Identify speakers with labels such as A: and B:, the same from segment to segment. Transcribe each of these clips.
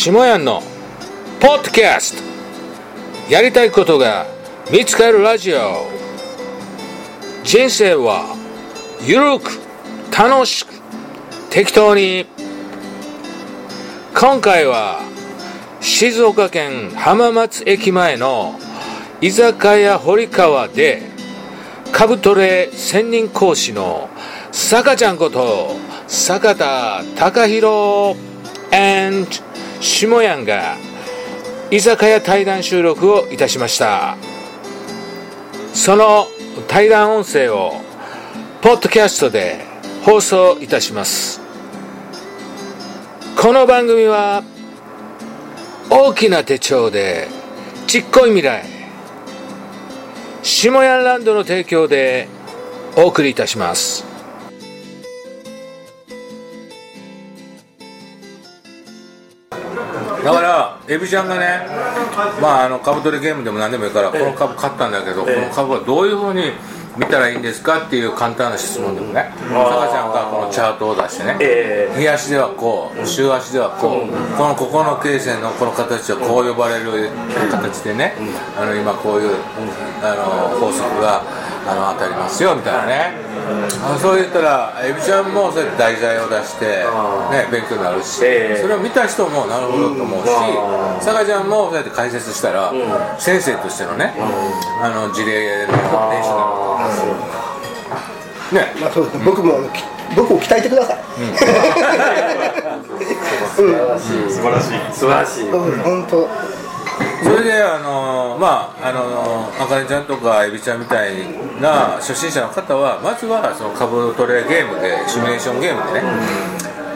A: 下屋のポッドキャスト。やりたいことが見つかるラジオ。人生はゆるく楽しく適当に。今回は静岡県浜松駅前の居酒屋堀川でカブトレ専任講師の坂ちゃんこと坂田隆弘 and 下やんが居酒屋対談収録をいたしました。その対談音声をポッドキャストで放送いたします。この番組は大きな手帳でちっこい未来下屋ランドの提供でお送りいたします。だからエビちゃんがねまああの株取りゲームでも何でもいいからこの株買ったんだけど、この株はどういうふうに見たらいいんですかっていう簡単な質問でもね坂ちゃんがこのチャートを出してね、
B: え
A: 日足ではこう週足ではこう、このここの形線のこの形はこう呼ばれる形でね、あの今こういう、あの法則があの当たりますよみたいなね、あそう言ったらエビちゃんもそうやって題材を出して、ね、勉強になるし、
B: ええ。
A: それを見た人もなるほどと思うし、坂ちゃんもそうやって解説したら、先生としてのね、あの事例の練習になるとね。
C: まあそうです。ね、僕も僕を鍛えてください。
B: 素晴らしい。素晴らしい。
C: うん、本当。
A: それであのまああのあかねちゃんとかエビちゃんみたいな初心者の方はまずはその株トレゲームでシミュレーションゲームでね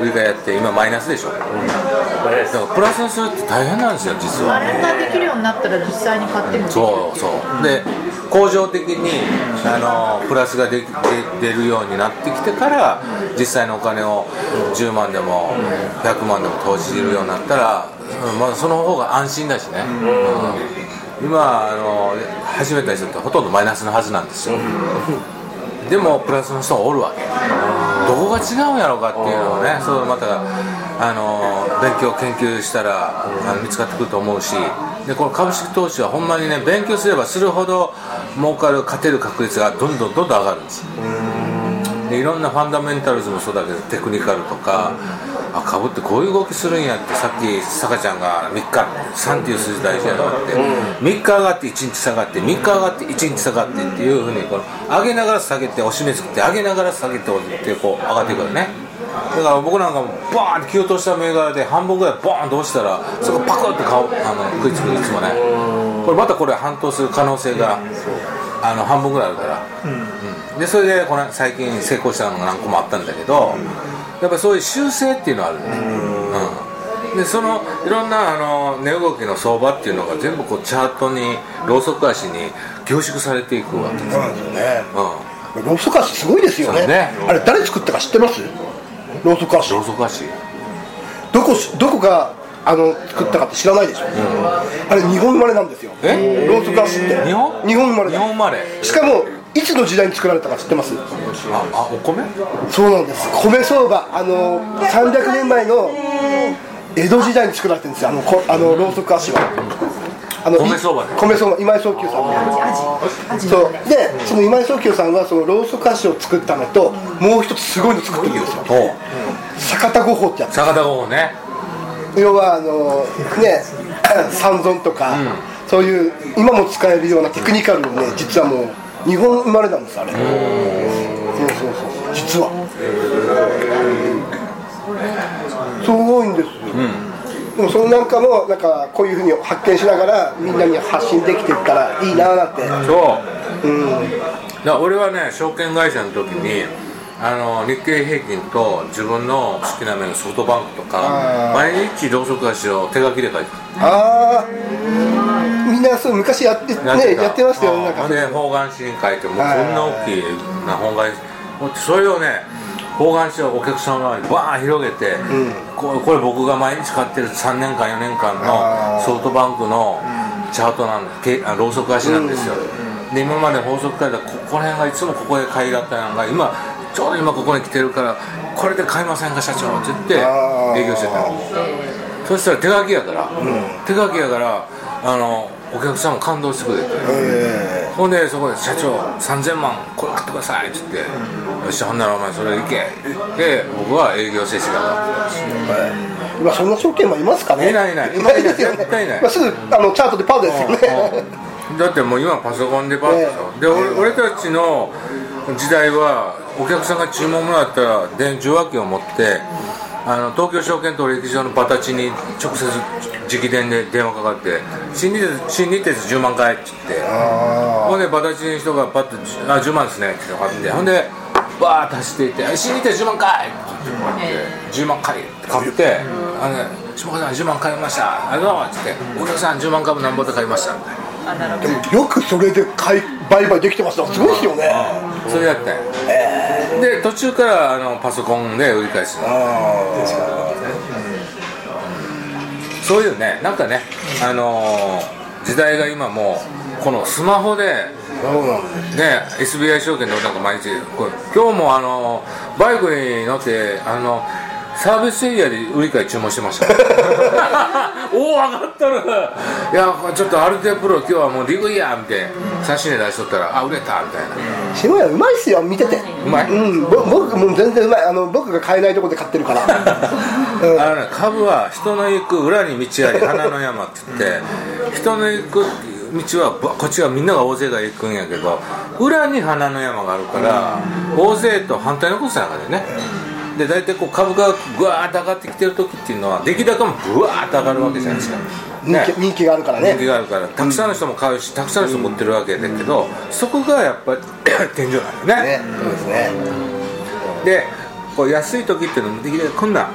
A: 売り買いやって今マイナスでしょ。だからプラスにするって大変なんですよ実は。
D: あれができるようになったら実際に買っても
A: そうそう。で恒常的にあのプラスができで出るようになってきてから実際のお金を10万でも100万でも投じるようになったら、うんまあ、その方が安心だしね、うん。今あの始めた人ってほとんどマイナスのはずなんですよ。でもプラスの人がおるわけ。どこが違うんやろうかっていうのをねそうまたあの勉強研究したらあの見つかってくると思うし。でこの株式投資はほんまにね勉強すればするほど儲かる勝てる確率がどんどんどんどん上がるんですよ。でいろんなファンダメンタルズもそうだけどテクニカルとかあ株ってこういう動きするんやってさっき坂ちゃんが3日3っていう数字大事やなって。3日上がって1日下がって3日上がって1日下がってっていうふうにこの上げながら下げて押し目つけて上げながら下げてってこう上がっていくからね。だから僕なんかもバーンって気を通した銘柄で半分ぐらいボーンと押したらそこパクって顔あの食いつくいつもね。これまたこれ反騰する可能性があの半分ぐらいあるから、うん。でそれでこの最近成功したのが何個もあったんだけど、やっぱりそういう修正っていうのはあるね、うんでそのいろんなあの値動きの相場っていうのが全部こうチャートにローソク足に凝縮されていくわけです
C: うなんですよね。
A: うん
C: ローソク足すごいですよね。
A: ね
C: あれ誰作ったか知ってます？ローソク足
A: ロ。ーソク足
C: どこどこがあの作ったかって知らないでしょ？あれ日本生まれなんですよ。
A: え？
C: ローソク足って。
A: 日本？
C: 日本生まれだ。
A: 日本生まれ
C: しかもいつの時代に作られたか知ってます？
A: ああお米？
C: そうなんです。米相場。あの300年前の江戸時代に作られてるんですよ。あのこあのローソク足は。あの
A: 米相場で。
C: 米相場。今井宗久さんの。
D: アジ
C: そう。でその今井宗久さんはそのローソク足を作ったのともう一つすごいの作ってるんですよ。坂田五法ってやつ。
A: 坂田五ね。
C: 要はあのね 三尊とか、そういう今も使えるようなテクニカルをね実はもう日本生まれなんですあれ。そうそうそう。実は。すごいんですよ、でもそのなんかもなんかこういうふうに発見しながらみんなに発信できていったらいいなーって。
A: そう。
C: うん。
A: だ俺はね証券会社の時にあの日経平均と自分の好きな銘のソフトバンクとか毎日ローソク足を手書きで書いて
C: ああみんなそう昔やってねやってましたよねなんか。
A: ほんで方眼紙に書いてもうこんな大きいな本願それをね方眼紙をお客さんの前にバーン広げて、これこれ僕が毎日買ってる3年間4年間のソフトバンクのチャートなんでけあローソク足なんですよ、で今まで法則書いたらここら辺がいつもここで買いだったのが今ちょうど今ここに来てるからこれで買いませんか社長って言って営業してたの。そしたら手書きやから、手書きやからあのお客さんも感動してくれて、
C: え
A: ほんでそこで「社長3000万これ買ってください」って。言って「よしほんならお前それ行け」で僕は営業成績が上がって
C: え今そんな証券マンいますかね？
A: いないいない。
C: いないですよね。
A: 絶対いない
C: まあすぐあのチャートでパーですよね。
A: だってもう今パソコンでパッと、で俺俺たちの時代はお客さんが注文もらったら電受話器を持ってあの東京証券取引所のバタチに直接直電で電話かかって「新日鉄新日鉄10万回」って言ってほんでバタチの人がパッと「あ10万ですね」って言ってほんでバーッと走っていって「新日鉄10万回!」って言ってこうやって10万回って買って「あのね下川さん10万買いましたありがとうございます」って言って「お客さん10万株なんぼで買いました」みたいな。
C: でもよくそれで買い売買できてます。よすごいですよね。
A: それやったんやで途中からあのパソコンで売り返すの。そういうねなんかねあのー時代が今もうこのスマホでね SBI 証券でなんか毎日これ今日もあのバイクに乗ってあのサービスエリアで売り買い注文してました。おお上がっとる。いやちょっとアルテプロ今日はもうリグいやみたいな差し値出しとったらあ売れたみたいな。
C: 下屋うまいっすよ見てて。
A: うまい。
C: うんぼ僕もう全然うまい。あの僕が買えないとこで買ってるから、うん。
A: あのね、株は人の行く裏に道あり花の山って言って人の行く道はぶこっちはみんなが大勢が行くんやけど裏に花の山があるから大勢と反対のことなんかでねで大体こう株がぐわーっと上がってきてる時っていうのは出来高もぶわーっと上がるわけじゃないですか、
C: 人気人気があるから
A: 人気
C: ね
A: があるから。たくさんの人も買うしたくさんの人持ってるわけだけどそこがやっぱり 天井なんだよね。
C: ね。そうですね。
A: でこう安い時っていうのもできるこんな、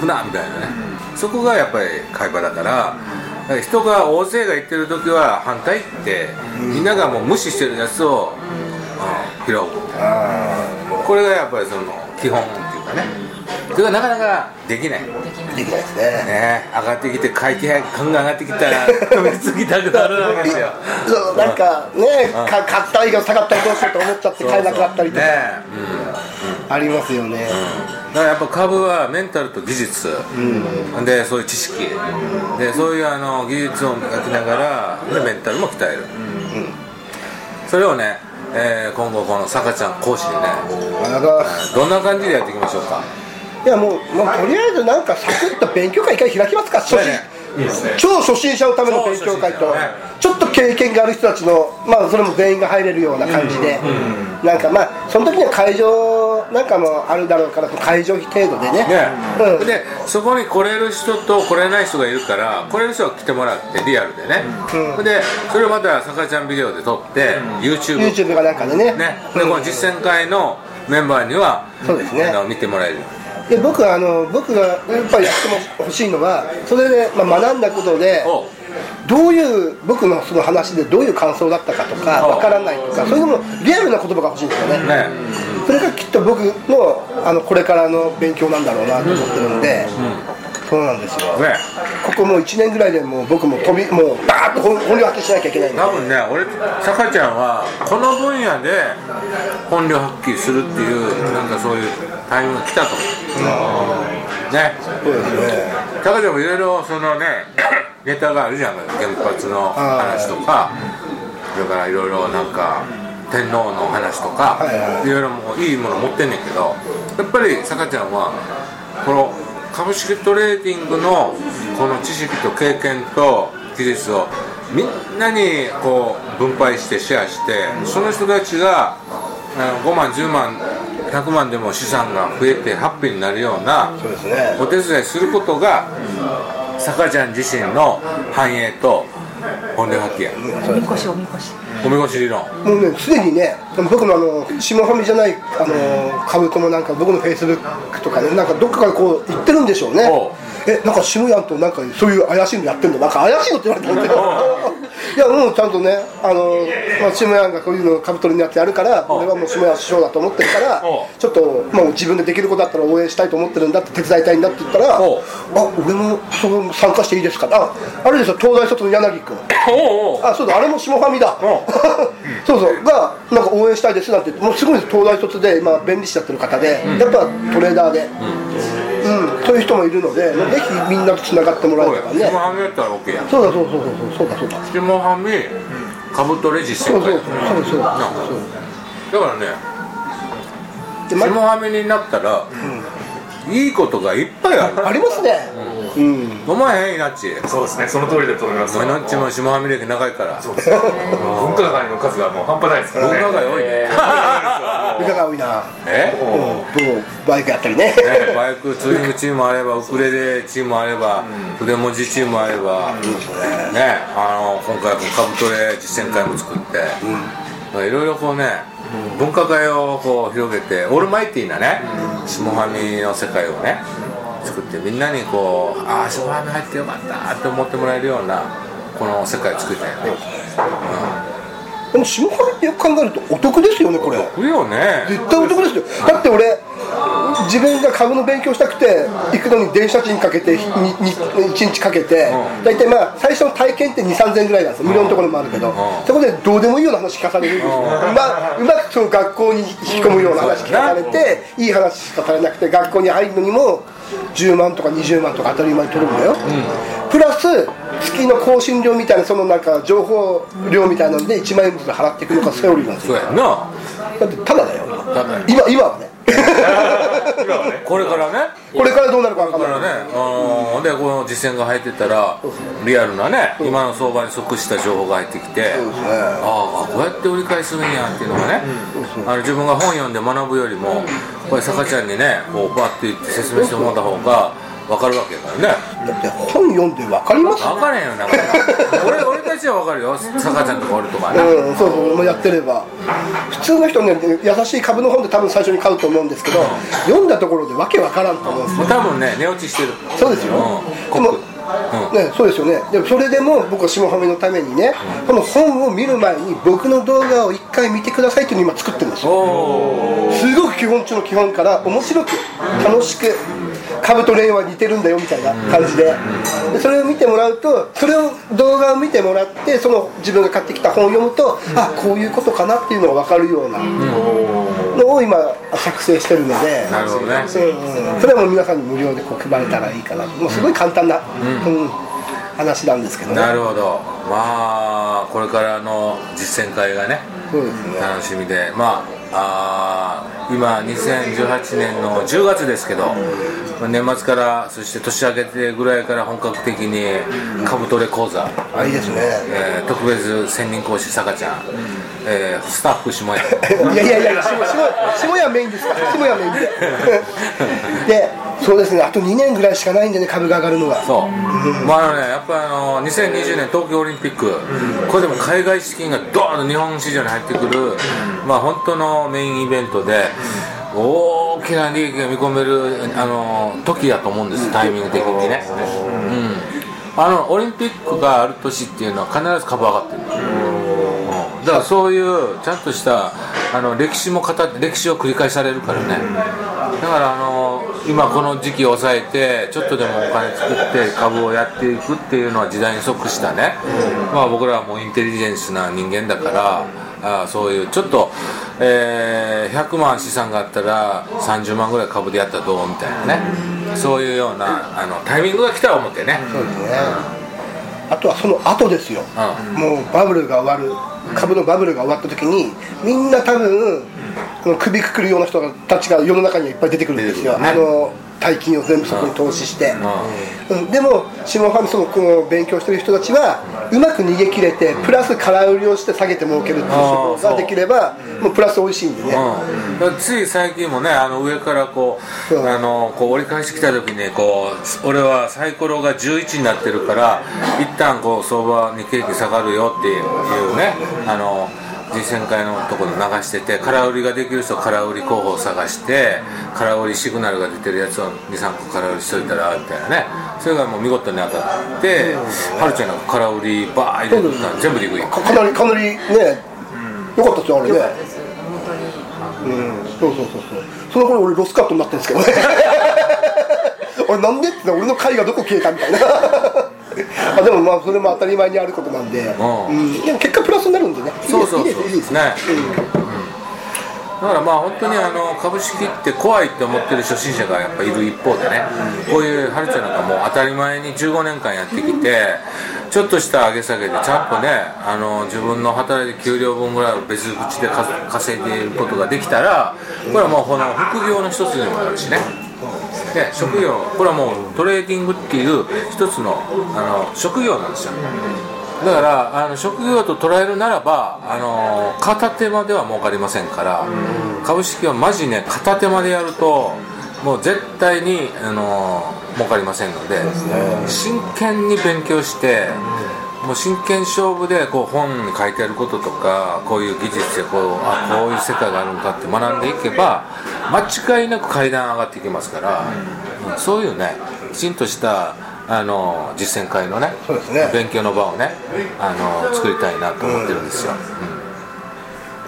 A: 少なみたいなね、そこがやっぱり買い場だから人が大勢が言ってる時は反対って、みんながもう無視してるやつを、うん。拾うこれがやっぱりその基本それがなかなかできない。
C: できないですね。
A: ね。上がってきて会計感が上がってきたら飛びつきたくなるわけですよ。
C: そうなんかねか買ったりが下がったりどうしようと思っちゃって買えなくなったりとか。
A: ね。
C: ありますよね。
A: だからやっぱ株はメンタルと技術、でそういう知識。でそういうあの技術を磨きながらでメンタルも鍛える、それをね、えー今後このさかちゃん講師でねどんな感じでやっていきましょうか？
C: いやもう、まあ、とりあえずなんかサクッと勉強会一回開きますか初心。超初心者のための勉強会とちょっと経験がある人たちのまあそれも全員が入れるような感じでなんかまあその時には会場なんかもあるだろうから会場費程度でね。
A: ね、
C: うん。
A: でそこに来れる人と来れない人がいるから来れる人は来てもらってリアルでね、でそれをまたさかちゃんビデオで撮って、YouTube,
C: YouTube がなんかでね。
A: ね、でこの実践会のメンバーには
C: そうですね。
A: あの見てもらえる
C: で僕はあの僕がやっぱりやっても欲しいのはそれで、まあ、学んだことで
A: お
C: どういう僕のその話でどういう感想だったかとか
A: お
C: わからないとかそういうのもリアルな言葉が欲しいんですよね。
A: ね。
C: それがきっと僕のあのこれからの勉強なんだろうなと思ってるんで、そうなんですよ。
A: ね。
C: ここもう1年ぐらいでもう僕も飛びもうバーッと本本領発揮しなきゃいけない
A: 多分ね俺さかちゃんはこの分野で本領発揮するっていうなんかそういうタイミングが来たと。思うね。
C: そうですね。
A: さかちゃんもいろいろそのね ネタがあるじゃん。原発の話とか。それからいろいろなんか天皇の話とか。
C: はいはい。
A: ろいろもういいもの持ってんねんけど。やっぱりさかちゃんはこの株式トレーディングのこの知識と経験と技術をみんなにこう分配してシェアしてその人たちがあの5万10万100万でも資産が増えてハッピーになるようなお手伝いすることがさかちゃん自身の繁栄と本領発揮や。
D: おみこしおみこし
A: おみこし理論
C: もうねすでにね僕のあの下ファミじゃないあの株ともなんか僕のフェイスブックとかねなんかどっかからこう言ってるんでしょうね。えなんか下やんとなんかそういう怪しいのやってんの？なんか怪しいのって言われたんだけど いやもうちゃんとねあの、まあ、下やんがこういうの株取りのやつやるから俺はもう下やん師匠だと思ってるからちょっともう自分でできることだったら応援したいと思ってるんだって手伝いたいんだって言ったらあ俺もその参加していいですか？ああれですよ東大卒の柳君あそうだあれも下ファミだ。そうそう。がなんか応援したいですなんてもうすごいです東大卒で今弁理士やってる方で、やっぱトレーダーで、うんそういう人もいるので、ぜひみんなとつながってもらえればね。
A: 下半身やったら OK やん。
C: そうだそうそうそうそうだそうだ
A: 下半身かぶとレジ
C: そうそう
A: 旋回
C: そうそう
A: な
C: そう。
A: だからね
C: で
A: 下
C: ま
A: 半身になったら、いいことがいっぱいある。
C: ありますね。うん。
A: お前へんいなっち。
B: そうですね。その通りだと思います。
A: お前なっちも下半身歴長いから。
B: 文化財の数がもう半端ないですからね。
A: 文化が多いね
C: いかが多いな。
A: え？
C: うん。もうバイクやったりね。
A: ね、バイクツーリングチームもあればウクレレチームもあれば、筆文字チームもあれば、ね、あの今回カブトレ実践会も作って、いろいろこうね、文化会をこう広げてオールマイティーなね、下半身の世界をね作ってみんなにこうああ下半身入ってよかったって思ってもらえるようなこの世界を作りたいよね、
C: でも下半身ってよく考えるとお得ですよねこれ。
A: うん、いいよね。
C: 絶対お得ですよ。だって俺自分が株の勉強したくて行くのに電車賃かけて1日かけて
A: うん。
C: 大体まあ最初の体験って2 3 0 0円ぐらいなんですよ。無料のところもあるけど。
A: ん。
C: そこでどうでもいいような話聞かされるんですよ。うまうまくその学校に引き込むような話聞かされていい話しかされなくて学校に入るのにも10万とか20万とか当たり前に取るんだよ。プラス月の更新料みたいなそのなんか情報料みたいなので1万円ずつ払っていくのがセオリーなんですよ。
A: そうやんな。
C: だってただだよ。
A: ただよ
C: 今今はね。
B: 今はね。
A: これからね。
C: これからどうなるか分かんない
A: だからね、あのでこの実践が入ってたらリアルなね今の相場に即した情報が入ってきて、
C: そうですね
A: ああこうやって折り返すんやっていうのがね、あの自分が本読んで学ぶよりもこれ坂ちゃんにねこうバッて言って説明してもらった方が分かるわけやからね。
C: だって本読んで分かります
A: 分かんよだから俺俺たちは分かるよ。坂ちゃんとか俺とかね、
C: うん、そうそう、やってれば。普通の人ね優しい株の本で多分最初に買うと思うんですけど読んだところでわけわからんと思うんですよ。
A: もう多分ね寝落ちしてる
C: そうですよ。
A: うん、
C: でも
A: コック
C: ね、そうですよね。でもそれでも僕は下はめのためにね、この本を見る前に僕の動画を一回見てくださいっていうのを今作ってるんですよ。すごく基本中の基本から面白く楽しく株と恋は似てるんだよみたいな感じで。でそれを見てもらうとそれを動画を見てもらってその自分が買ってきた本を読むとあこういうことかなっていうのが分かるようなのを今作成してるので。
A: なるほどね。
C: うんそれはもう皆さんに無料でこう配れたらいいかなもうすごい簡単な、うん。話なんですけどね。
A: なるほど。まあこれからの実践会がね
C: ね。
A: 楽しみで。まああー今2018年の10月ですけど、年末からそして年明けてぐらいから本格的に株トレ講座、
C: あいいですね。
A: えー特別専任講師さかちゃん、えースタッフ下屋。
C: いやいやいや、下屋メインですか？ら、下屋メインで。そうですね、あと2年ぐらいしかないんでね、株が上がるのが。
A: そう、まあね、やっぱりあの2020年東京オリンピック、これでも海外資金がドーンと日本市場に入ってくる、まあ本当のメインイベントで、大きな利益が見込めるあの時だと思うんです、タイミング的にね。うん、あのオリンピックがある年っていうのは必ず株上がってる、うん、だからそういうちゃんとしたあの歴史も語って歴史を繰り返されるからね。だからあの今この時期を抑えてちょっとでもお金作って株をやっていくっていうのは時代に即したね、まあ、僕らはもうインテリジェンスな人間だからあそういうちょっと、えー100万資産があったら30万ぐらい株でやったらどうみたいなね。そういうようなあのタイミングが来たら思ってね。
C: そうですね。あとはその後ですよ。
A: う
C: もうバブルが終わる、株のバブルが終わった時に、みんな多分、この首くくるような人たちが世の中にはいっぱい出てくるんですよ。
A: ね。
C: あの大金を全部そこに投資して。うん。でも下ファミそのこの勉強してる人たちはうまく逃げ切れてプラス空売りをして下げて儲けるっていう手法ができればもうプラス美味しいんでね、
A: うん、つい最近もねあの上からこうあのこう折り返してきた時にこう俺はサイコロが11になってるから一旦こう相場に景気下がるよっていうねあの実践会のところで流してて空売りができる人は空売り候補を探して空売りシグナルが出てるやつを23個空売りしといたらみたいなね。それがもう見事に当たってはるちゃんが空売りバー入れてたら全部でいくよ
C: かかなりかなりね、よかったですよあれね。うん。そうそうそうそう。その頃俺ロスカットになってるんですけどね。俺なんでって俺の貝がどこ消えたみたいな。あでもまあそれも当たり前にあることなんで、
A: ん。
C: うん。でも結果なるんでね。
A: そうそうそう。
C: いいです
A: ね、だからまあ本当にあの株式って怖いって思ってる初心者がやっぱいる一方でねこういうハルチョなんかもう当たり前に15年間やってきてちょっとした上げ下げでちゃんとねあの自分の働いて給料分ぐらいを別口でか稼いでいることができたらこれはもうこの副業の一つにもなるしね。で職業これはもうトレーディングっていう一つのあの職業なんですよだからあの職業と捉えるならばあの片手間では儲かりませんから株式はマジね片手間でやるともう絶対にあの儲かりませんので真剣に勉強してもう真剣勝負でこう本に書いてあることとかこういう技術でこうあこういう世界があるのかって学んでいけば間違いなく階段上がっていきますから、そういうねきちんとしたあの実践会のね
C: ね。
A: 勉強の場をねあの作りたいなと思ってるんですよ、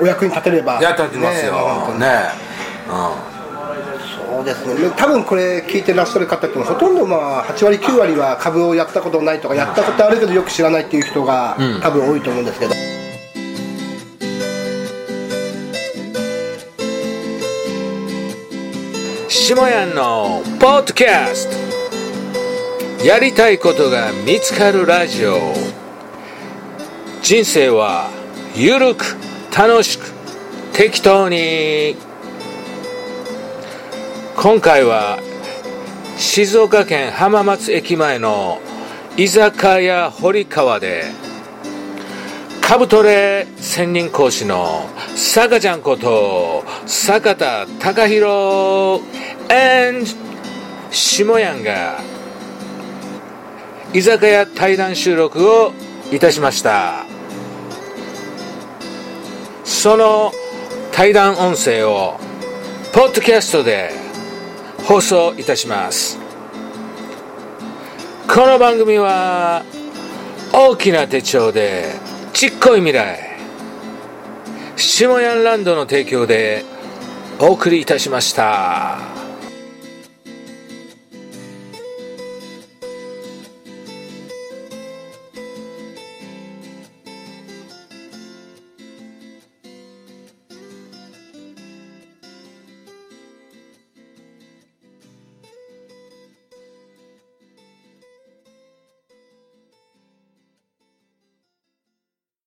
C: お役に立てれば。
A: うん、やっててますよ。
C: ね本当に
A: ね。
C: そうですね。多分これ聞いてらっしゃる方ってほとんどまあ8割9割は株をやったことないとかやったことあるけどよく知らないっていう人が
A: うん。
C: 多分多いと思うんですけど、
A: うん下屋のポッドキャストやりたいことが見つかるラジオ。人生はゆるく楽しく適当に。今回は静岡県浜松駅前の居酒屋堀川でカブトレ専任講師の坂ちゃんこと坂田隆弘 and 下やんが居酒屋対談収録をいたしましたその対談音声をポッドキャストで放送いたしますこの番組は大きな手帳でちっこい未来下ヤンランドの提供でお送りいたしました。